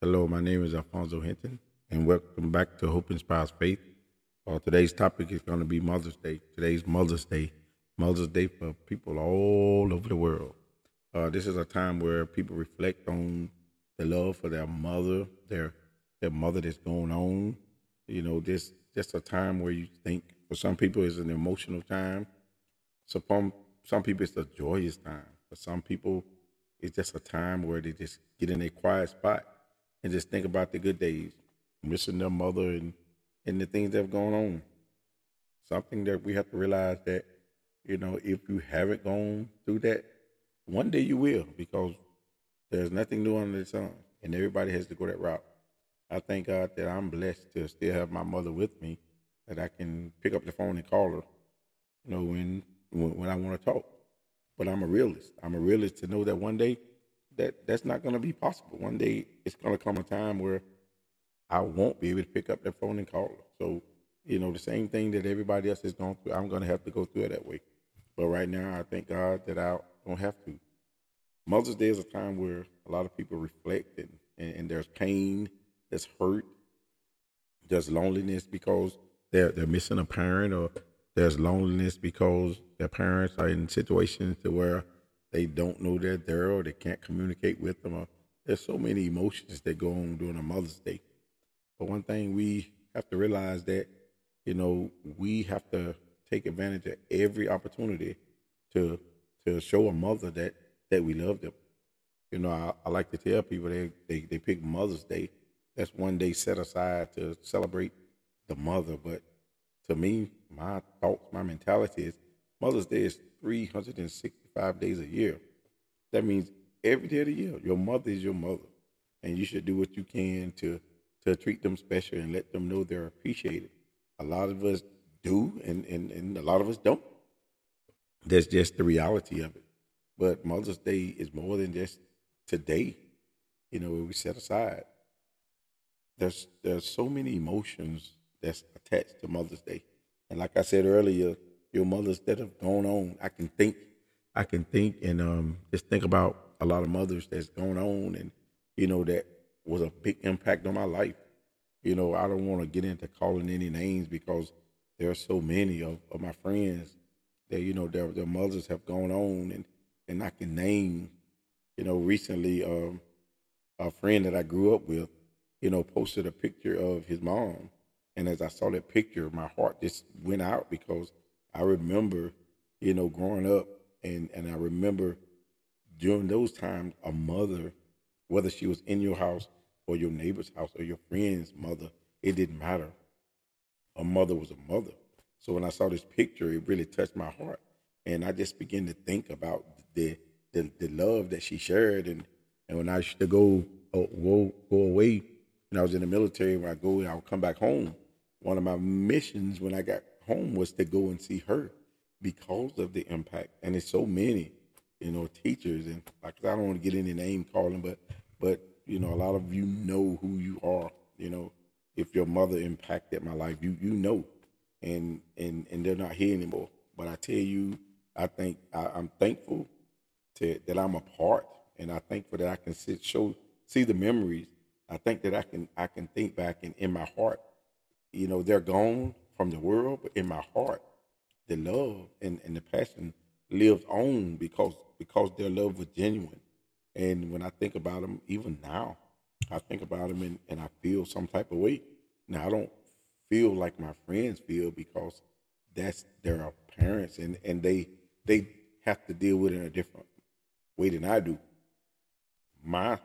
Hello, my name is Alfonso Hinton, and welcome back to Hope Inspires Faith. Uh, today's topic is going to be Mother's Day. Today's Mother's Day. Mother's Day for people all over the world. Uh, this is a time where people reflect on the love for their mother, their their mother that's going on. You know, this just a time where you think for some people it's an emotional time. So some some people it's a joyous time. For some people, it's just a time where they just get in a quiet spot and just think about the good days, missing their mother and and the things that have gone on. Something that we have to realize that, you know, if you haven't gone through that, one day you will, because there's nothing new under the sun, and everybody has to go that route. I thank God that I'm blessed to still have my mother with me, that I can pick up the phone and call her, you know, when when, when I want to talk. But I'm a realist. I'm a realist to know that one day that that's not going to be possible. One day it's going to come a time where I won't be able to pick up the phone and call her. So, you know, the same thing that everybody else is going through, I'm going to have to go through it that way. But right now, I thank God that I don't have to. Mother's Day is a time where a lot of people reflect and, and, and there's pain, there's hurt, there's loneliness because they're they're missing a parent or there's loneliness because their parents are in situations to where they don't know that they're there or they can't communicate with them. There's so many emotions that go on during a Mother's Day. But one thing we have to realize that, you know, we have to take advantage of every opportunity to to show a mother that that we love them. You know, I, I like to tell people they, they they pick Mother's Day. That's one day set aside to celebrate the mother. But to me, my thoughts, my mentality is Mother's Day is 365 days a year. That means every day of the year, your mother is your mother. And you should do what you can to to treat them special and let them know they're appreciated. A lot of us do, and, and, and a lot of us don't. That's just the reality of it. But Mother's Day is more than just today, you know, we set aside. There's there's so many emotions that's attached to Mother's Day. And like I said earlier, your mothers that have gone on, I can think I can think and um, just think about a lot of mothers that's gone on and you know that was a big impact on my life. You know, I don't want to get into calling any names because there are so many of, of my friends that, you know, their, their mothers have gone on and, and I can name, you know, recently um, a friend that I grew up with, you know, posted a picture of his mom. And as I saw that picture, my heart just went out because I remember, you know, growing up and, and I remember during those times, a mother, whether she was in your house or your neighbor's house or your friend's mother. It didn't matter. A mother was a mother. So when I saw this picture, it really touched my heart. And I just began to think about the the, the love that she shared. And, and when I used to go, uh, go, go away, when I was in the military, when I go, I would come back home. One of my missions when I got home was to go and see her because of the impact. And it's so many, you know, teachers and like I don't want to get any name calling, but but you know, a lot of you know who you are. You know, if your mother impacted my life, you you know, and and and they're not here anymore. But I tell you, I think I, am thankful to that I'm a part, and I thankful that I can sit show see the memories. I think that I can I can think back and in my heart, you know, they're gone from the world, but in my heart, the love and, and the passion lives on because because their love was genuine and when I think about them, even now, I think about them and, and I feel some type of way. Now, I don't feel like my friends feel because that's their parents and, and they they have to deal with it in a different way than I do. My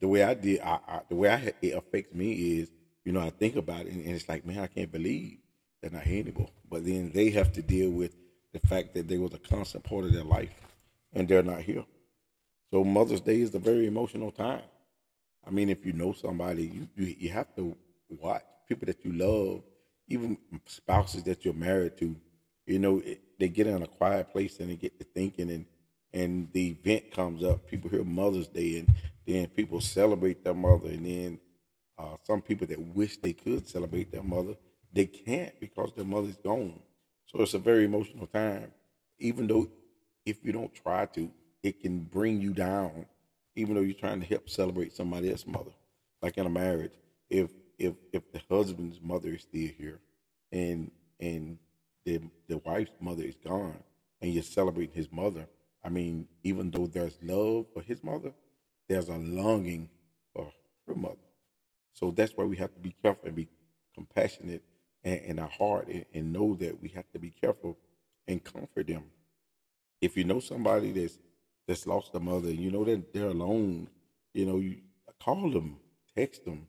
the way I did, I, I, the way I, it affects me is, you know, I think about it and, and it's like, man, I can't believe they're not anymore. But then they have to deal with the fact that they was a constant part of their life and they're not here. So Mother's Day is a very emotional time. I mean, if you know somebody, you, you, you have to watch people that you love, even spouses that you're married to. You know, it, they get in a quiet place and they get to thinking, and and the event comes up. People hear Mother's Day, and then people celebrate their mother, and then uh, some people that wish they could celebrate their mother, they can't because their mother's gone. So it's a very emotional time, even though if you don't try to, it can bring you down, even though you're trying to help celebrate somebody else's mother. like in a marriage, if if if the husband's mother is still here, and and the the wife's mother is gone, and you're celebrating his mother, I mean, even though there's love for his mother, there's a longing for her mother. So that's why we have to be careful and be compassionate in, in our heart and, and know that we have to be careful and comfort them. If you know somebody that's that's lost a mother and you know that they're alone, you know, you call them, text them,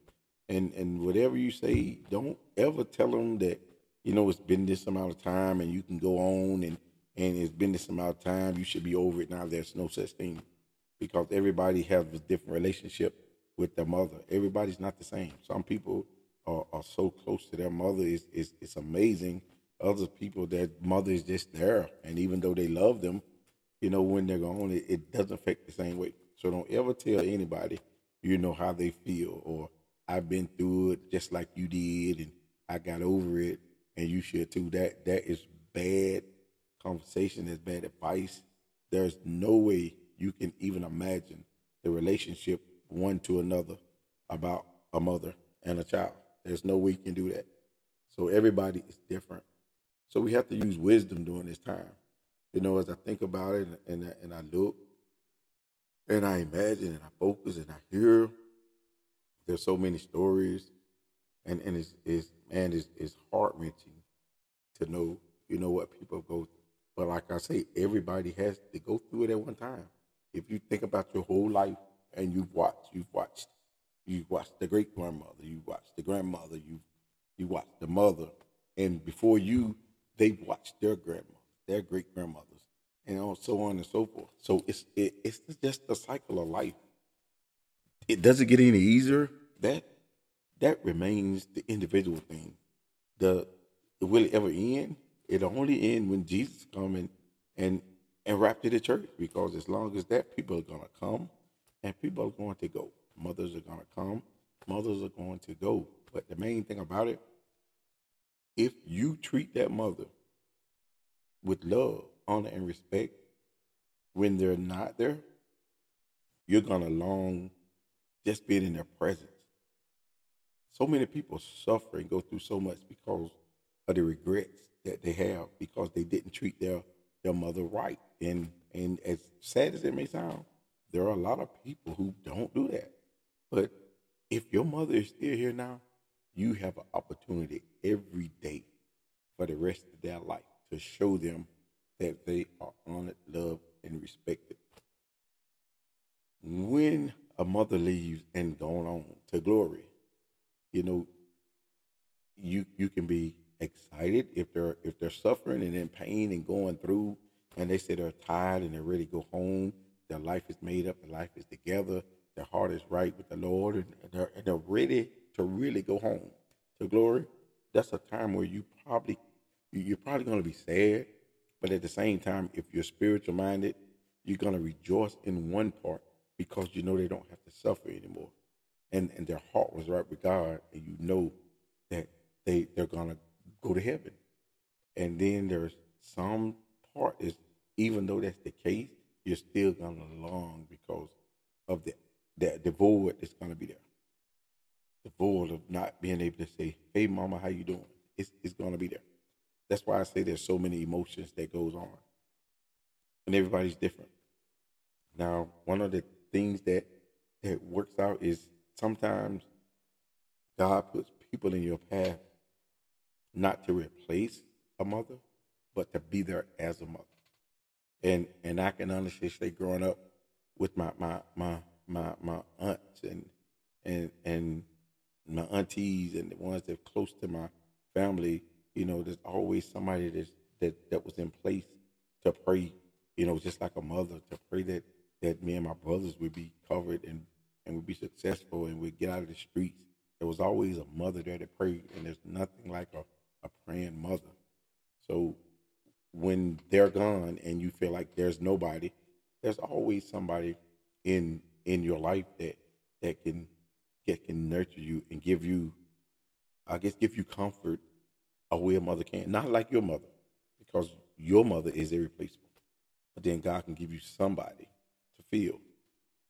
and and whatever you say, don't ever tell them that you know it's been this amount of time and you can go on and and it's been this amount of time. You should be over it now. There's no such thing because everybody has a different relationship with their mother. Everybody's not the same. Some people are, are so close to their mother is is it's amazing. Other people, their mother is just there, and even though they love them, you know, when they're gone, it, it doesn't affect the same way. So don't ever tell anybody, you know, how they feel or I've been through it just like you did and I got over it and you should too. That that is bad conversation, that's bad advice. There's no way you can even imagine the relationship one to another about a mother and a child. There's no way you can do that. So everybody is different. So we have to use wisdom during this time. You know, as I think about it and, and, and I look and I imagine and I focus and I hear, there's so many stories and, and it's, it's man, it's, it's heart wrenching to know, you know, what people go through. But like I say, everybody has to go through it at one time. If you think about your whole life and you've watched, you've watched, you've watched the great grandmother, you watched the grandmother, you you watched the mother, and before you, they've watched their grandmother, their great grandmothers, and so on and so forth. So it's it, it's just the cycle of life. It doesn't get any easier. That that remains the individual thing. The will it ever end? It'll only end when Jesus come and and and the church. Because as long as that, people are gonna come and people are going to go. Mothers are gonna come, mothers are going to go. But the main thing about it, if you treat that mother with love, honor, and respect when they're not there, you're gonna long just being in their presence. So many people suffer and go through so much because of the regrets that they have because they didn't treat their their mother right. And and as sad as it may sound, there are a lot of people who don't do that. But if your mother is still here now, you have an opportunity every day for the rest of their life to show them that they are honored, loved, and respected. When a mother leaves and gone on to glory, you know, you you can be excited if they're if they're suffering and in pain and going through and they say they're tired and they're ready to go home their life is made up their life is together their heart is right with the lord and they're, and they're ready to really go home to glory that's a time where you probably you're probably going to be sad but at the same time if you're spiritual minded you're going to rejoice in one part because you know they don't have to suffer anymore and and their heart was right with god and you know that they they're going to go to heaven. And then there's some part is even though that's the case, you're still gonna long because of the that the void that's gonna be there. The void of not being able to say, "Hey, mama, how you doing?" It's it's gonna be there. That's why I say there's so many emotions that goes on, and everybody's different. Now, one of the things that that works out is sometimes God puts people in your path not to replace a mother, but to be there as a mother. And and I can honestly say, growing up with my my my my my aunts and and and my aunties and the ones that are close to my family, you know, there's always somebody that's, that that was in place to pray, you know, just like a mother to pray that that me and my brothers would be covered and and would be successful and would get out of the streets. There was always a mother there to pray, and there's nothing like a a praying mother. So when they're gone and you feel like there's nobody, there's always somebody in in your life that that can that can nurture you and give you, I guess, give you comfort a way a mother can. Not like your mother, because your mother is irreplaceable. But then God can give you somebody to feel.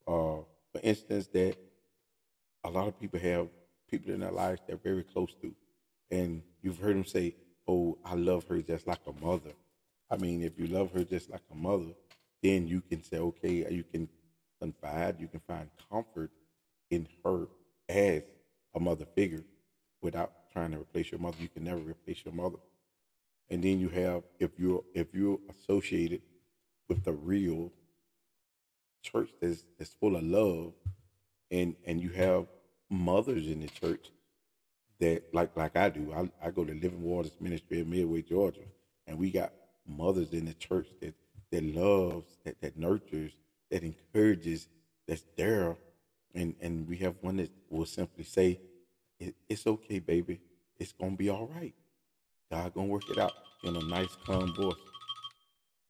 Uh, for instance, that a lot of people have people in their lives they're very close to, and you've heard them say, "Oh, I love her just like a mother." I mean, if you love her just like a mother, then you can say, okay, you can you can find comfort in her as a mother figure without trying to replace your mother. You can never replace your mother. And then you have if you're if you're associated with the real church that's that's full of love and and you have mothers in the church that like like I do. I, I go to Living Waters Ministry in Midway, Georgia, and we got mothers in the church that that loves, that, that nurtures, that encourages, that's there. And and we have one that will simply say, it, it's okay, baby. It's gonna be all right. God gonna work it out in a nice, calm voice.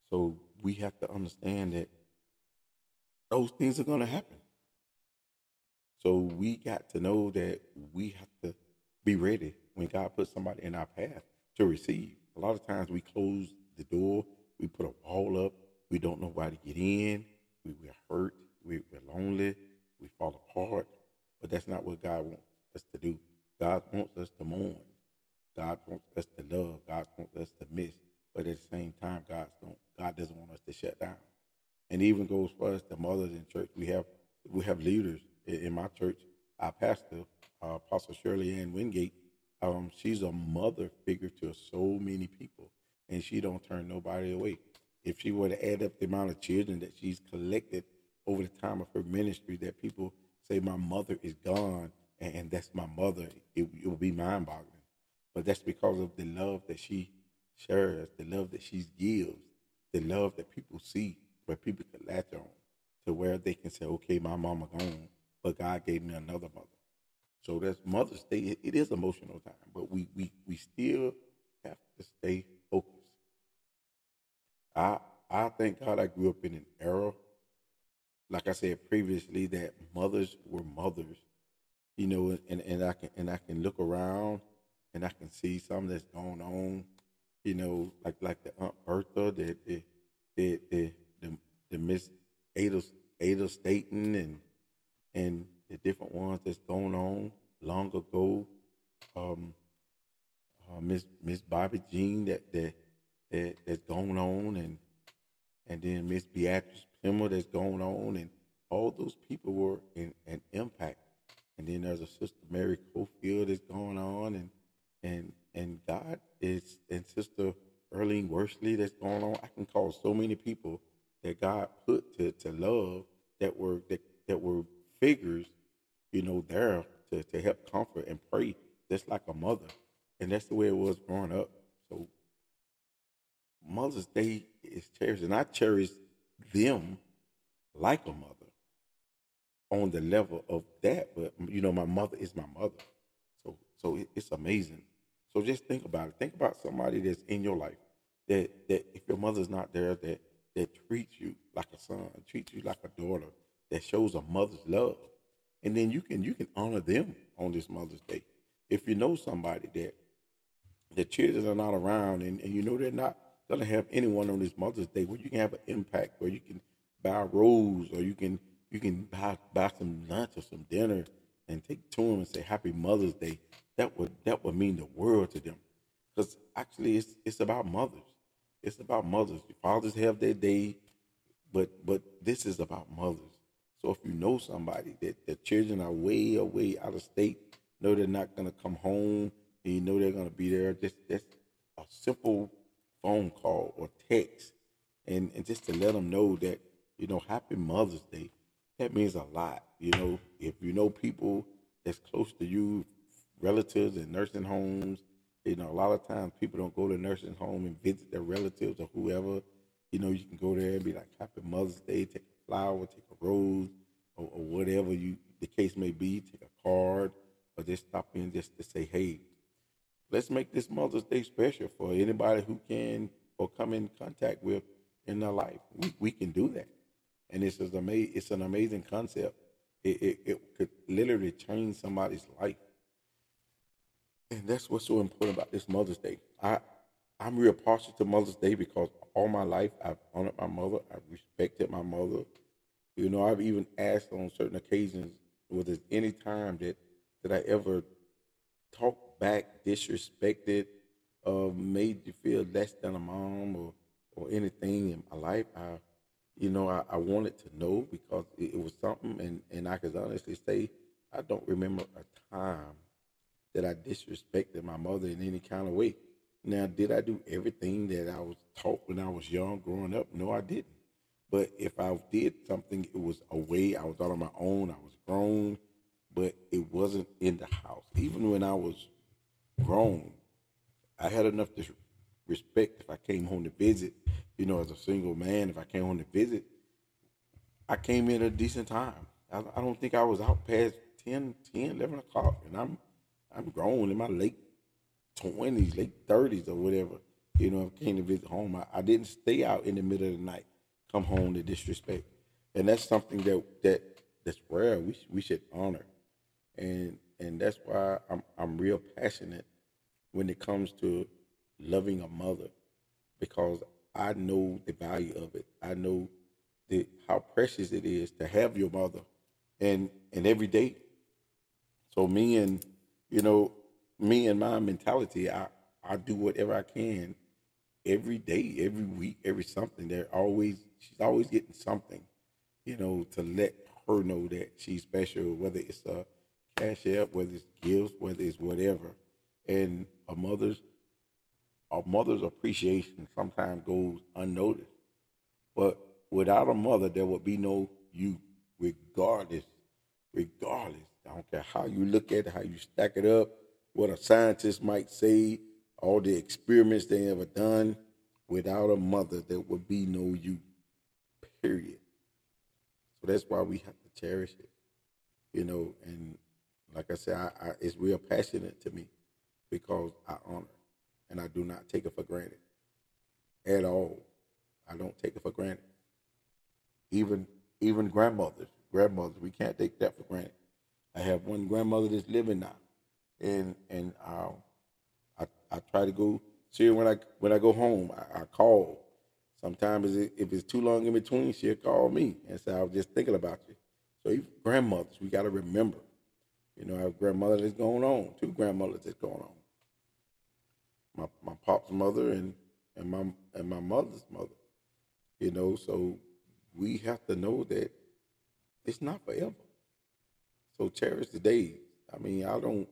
So we have to understand that those things are gonna happen. So we got to know that we have to be ready when God puts somebody in our path to receive. A lot of times we close the door, we put a wall up, we don't know why to get in, we, we're hurt, we, we're lonely, we fall apart. But that's not what God wants us to do. God wants us to mourn. God wants us to love. God wants us to miss. But at the same time, God don't God doesn't want us to shut down. And even goes for us, the mothers in church. We have we have leaders in my church. Our pastor, uh, Apostle Shirley Ann Wingate, um, she's a mother figure to so many people and she don't turn nobody away. If she were to add up the amount of children that she's collected over the time of her ministry, that people say my mother is gone and that's my mother, it, it would be mind-boggling. But that's because of the love that she shares, the love that she gives, the love that people see, where people can latch on to where they can say, okay, my mama gone, but God gave me another mother. So that's Mother's Day. It is emotional time, but we we we still have to stay focused. I I thank God I grew up in an era, like I said previously, that mothers were mothers. You know, and, and I can and I can look around and I can see something that's going on. You know, like like the Aunt Bertha, the the the the, the, the Miss Ada Ada Staten and and the different ones that's going on long ago. Um, uh, Miss Miss Bobby Jean that that that, that's going on, and and then Miss Beatrice Pimmer that's going on, and all those people were in an impact. And then there's a sister Mary Cofield that's going on, and and and God is and Sister Earlene Worsley that's going on. I can call so many people that God put to, to love that were that, that were figures, you know, there to, to help comfort and pray, just like a mother. And that's the way it was growing up. So Mother's Day is cherished, and I cherish them like a mother on the level of that. But you know, my mother is my mother, so so it's amazing. So just think about it. Think about somebody that's in your life that that if your mother's not there, that that treats you like a son, treats you like a daughter, that shows a mother's love, and then you can you can honor them on this Mother's Day. If you know somebody that the children are not around and, and you know they're not gonna have anyone on this Mother's Day where you can have an impact, where you can buy rose or you can you can buy buy some lunch or some dinner and take to them and say Happy Mother's Day. That would that would mean the world to them, because actually it's it's about mothers. It's about mothers. Fathers have their day, but but this is about mothers. So if you know somebody that the children are way away out of state, know they're not gonna come home, and you know they're gonna be there, just just a simple phone call or text, and and just to let them know that you know Happy Mother's Day. That means a lot. You know, if you know people that's close to you, relatives in nursing homes, you know, a lot of times people don't go to nursing home and visit their relatives or whoever. You know, you can go there and be like Happy Mother's Day, take a flower, take a rose, or, or whatever you the case may be. Take a card, or just stop in just to say, hey, let's make this Mother's Day special for anybody who can or come in contact with in their life. We, we can do that. And it's, an ama- it's an amazing concept. It, it, it could literally change somebody's life. And that's what's so important about this Mother's Day. I, I'm real partial to Mother's Day because all my life I've honored my mother, I've respected my mother. You know, I've even asked on certain occasions was there any time that that I ever talked back, disrespected, uh, made you feel less than a mom or or anything in my life? I, you know, I, I wanted to know because it, it was something, and and I could honestly say I don't remember a time that I disrespected my mother in any kind of way. Now, did I do everything that I was taught when I was young, growing up? No, I didn't. But if I did something, it was a way I was out on my own. I was grown, but it wasn't in the house. Even when I was grown, I had enough to respect if I came home to visit. You know, as a single man, if I came home to visit, I came in a decent time. I, I don't think I was out past 10, 10, 11 o'clock, and I'm I'm grown in my late twenties, late thirties, or whatever. You know, I came to visit home. I, I didn't stay out in the middle of the night, come home to disrespect, and that's something that that that's rare. We we should honor, and and that's why I'm I'm real passionate when it comes to loving a mother, because I know the value of it. I know the how precious it is to have your mother, and and every day. So me and you know, me and my mentality, I, I do whatever I can every day, every week, every something. They're always she's always getting something, you know, to let her know that she's special, whether it's a cash app, whether it's gifts, whether it's whatever. And a mother's a mother's appreciation sometimes goes unnoticed. But without a mother, there would be no you, regardless, regardless I don't care how you look at it, how you stack it up, what a scientist might say, all the experiments they ever done. Without a mother, there would be no you. Period. So that's why we have to cherish it, you know. And like I said, I, I, it's real passionate to me because I honor and I do not take it for granted at all. I don't take it for granted. Even even grandmothers, grandmothers, we can't take that for granted. I have one grandmother that's living now, and and uh, I I try to go see her when I when I go home. I, I call. Sometimes if it's too long in between, she'll call me and say, "I was just thinking about you." So even grandmothers, we got to remember. You know, I have a grandmother that's going on, two grandmothers that's going on. My my pop's mother and and my and my mother's mother. You know, so we have to know that it's not forever. So cherish the days. I mean, I don't.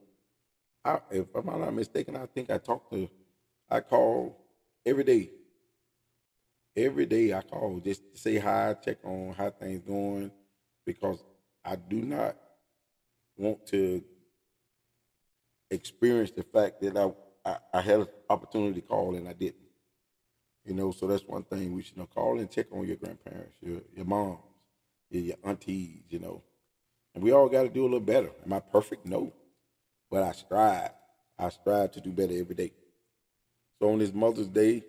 I, if I'm not mistaken, I think I talk to, I call every day. Every day I call just to say hi, check on how things going, because I do not want to experience the fact that I, I, I had an opportunity to call and I didn't. You know, so that's one thing we should know. Call and check on your grandparents, your your moms, your, your aunties, you know. And we all got to do a little better. Am I perfect? No. But I strive. I strive to do better every day. So on this Mother's Day,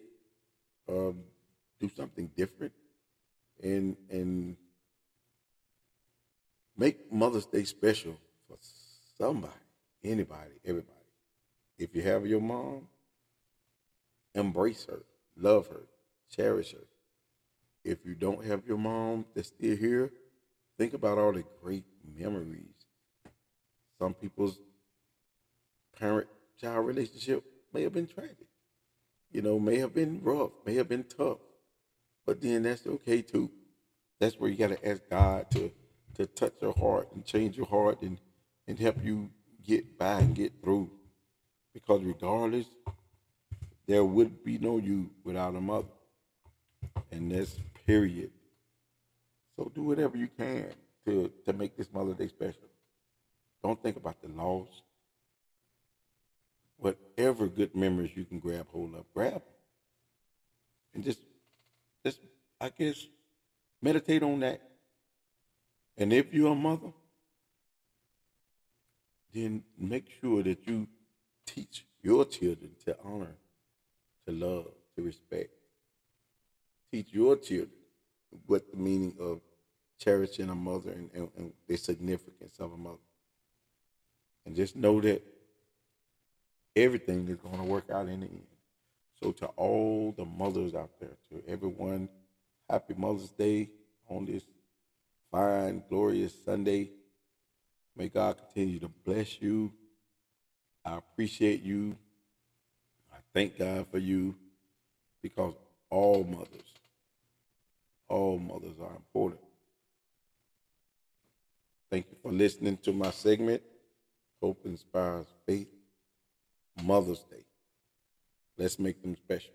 um, do something different and and make Mother's Day special somebody, anybody, everybody. If you have your mom, embrace her, love her, cherish her. If you don't have your mom that's still here, think about all the great memories. Some people's parent child relationship may have been tragic, you know, may have been rough, may have been tough, but then that's okay too. That's where you got to ask God to to touch your heart and change your heart and and help you get by and get through. Because regardless, there would be no you without a mother. And that's period. So do whatever you can to, to make this Mother's Day special. Don't think about the loss. Whatever good memories you can grab hold of, grab them. And just, just, I guess, meditate on that. And if you're a mother, then make sure that you teach your children to honor, to love, to respect. Teach your children what the meaning of cherishing a mother and, and, and the significance of a mother. And just know that everything is going to work out in the end. So to all the mothers out there, to everyone, happy Mother's Day on this fine, glorious Sunday. May God continue to bless you. I appreciate you. I thank God for you because all mothers, all mothers are important. Thank you for listening to my segment, Hope Inspires Faith, Mother's Day. Let's make them special.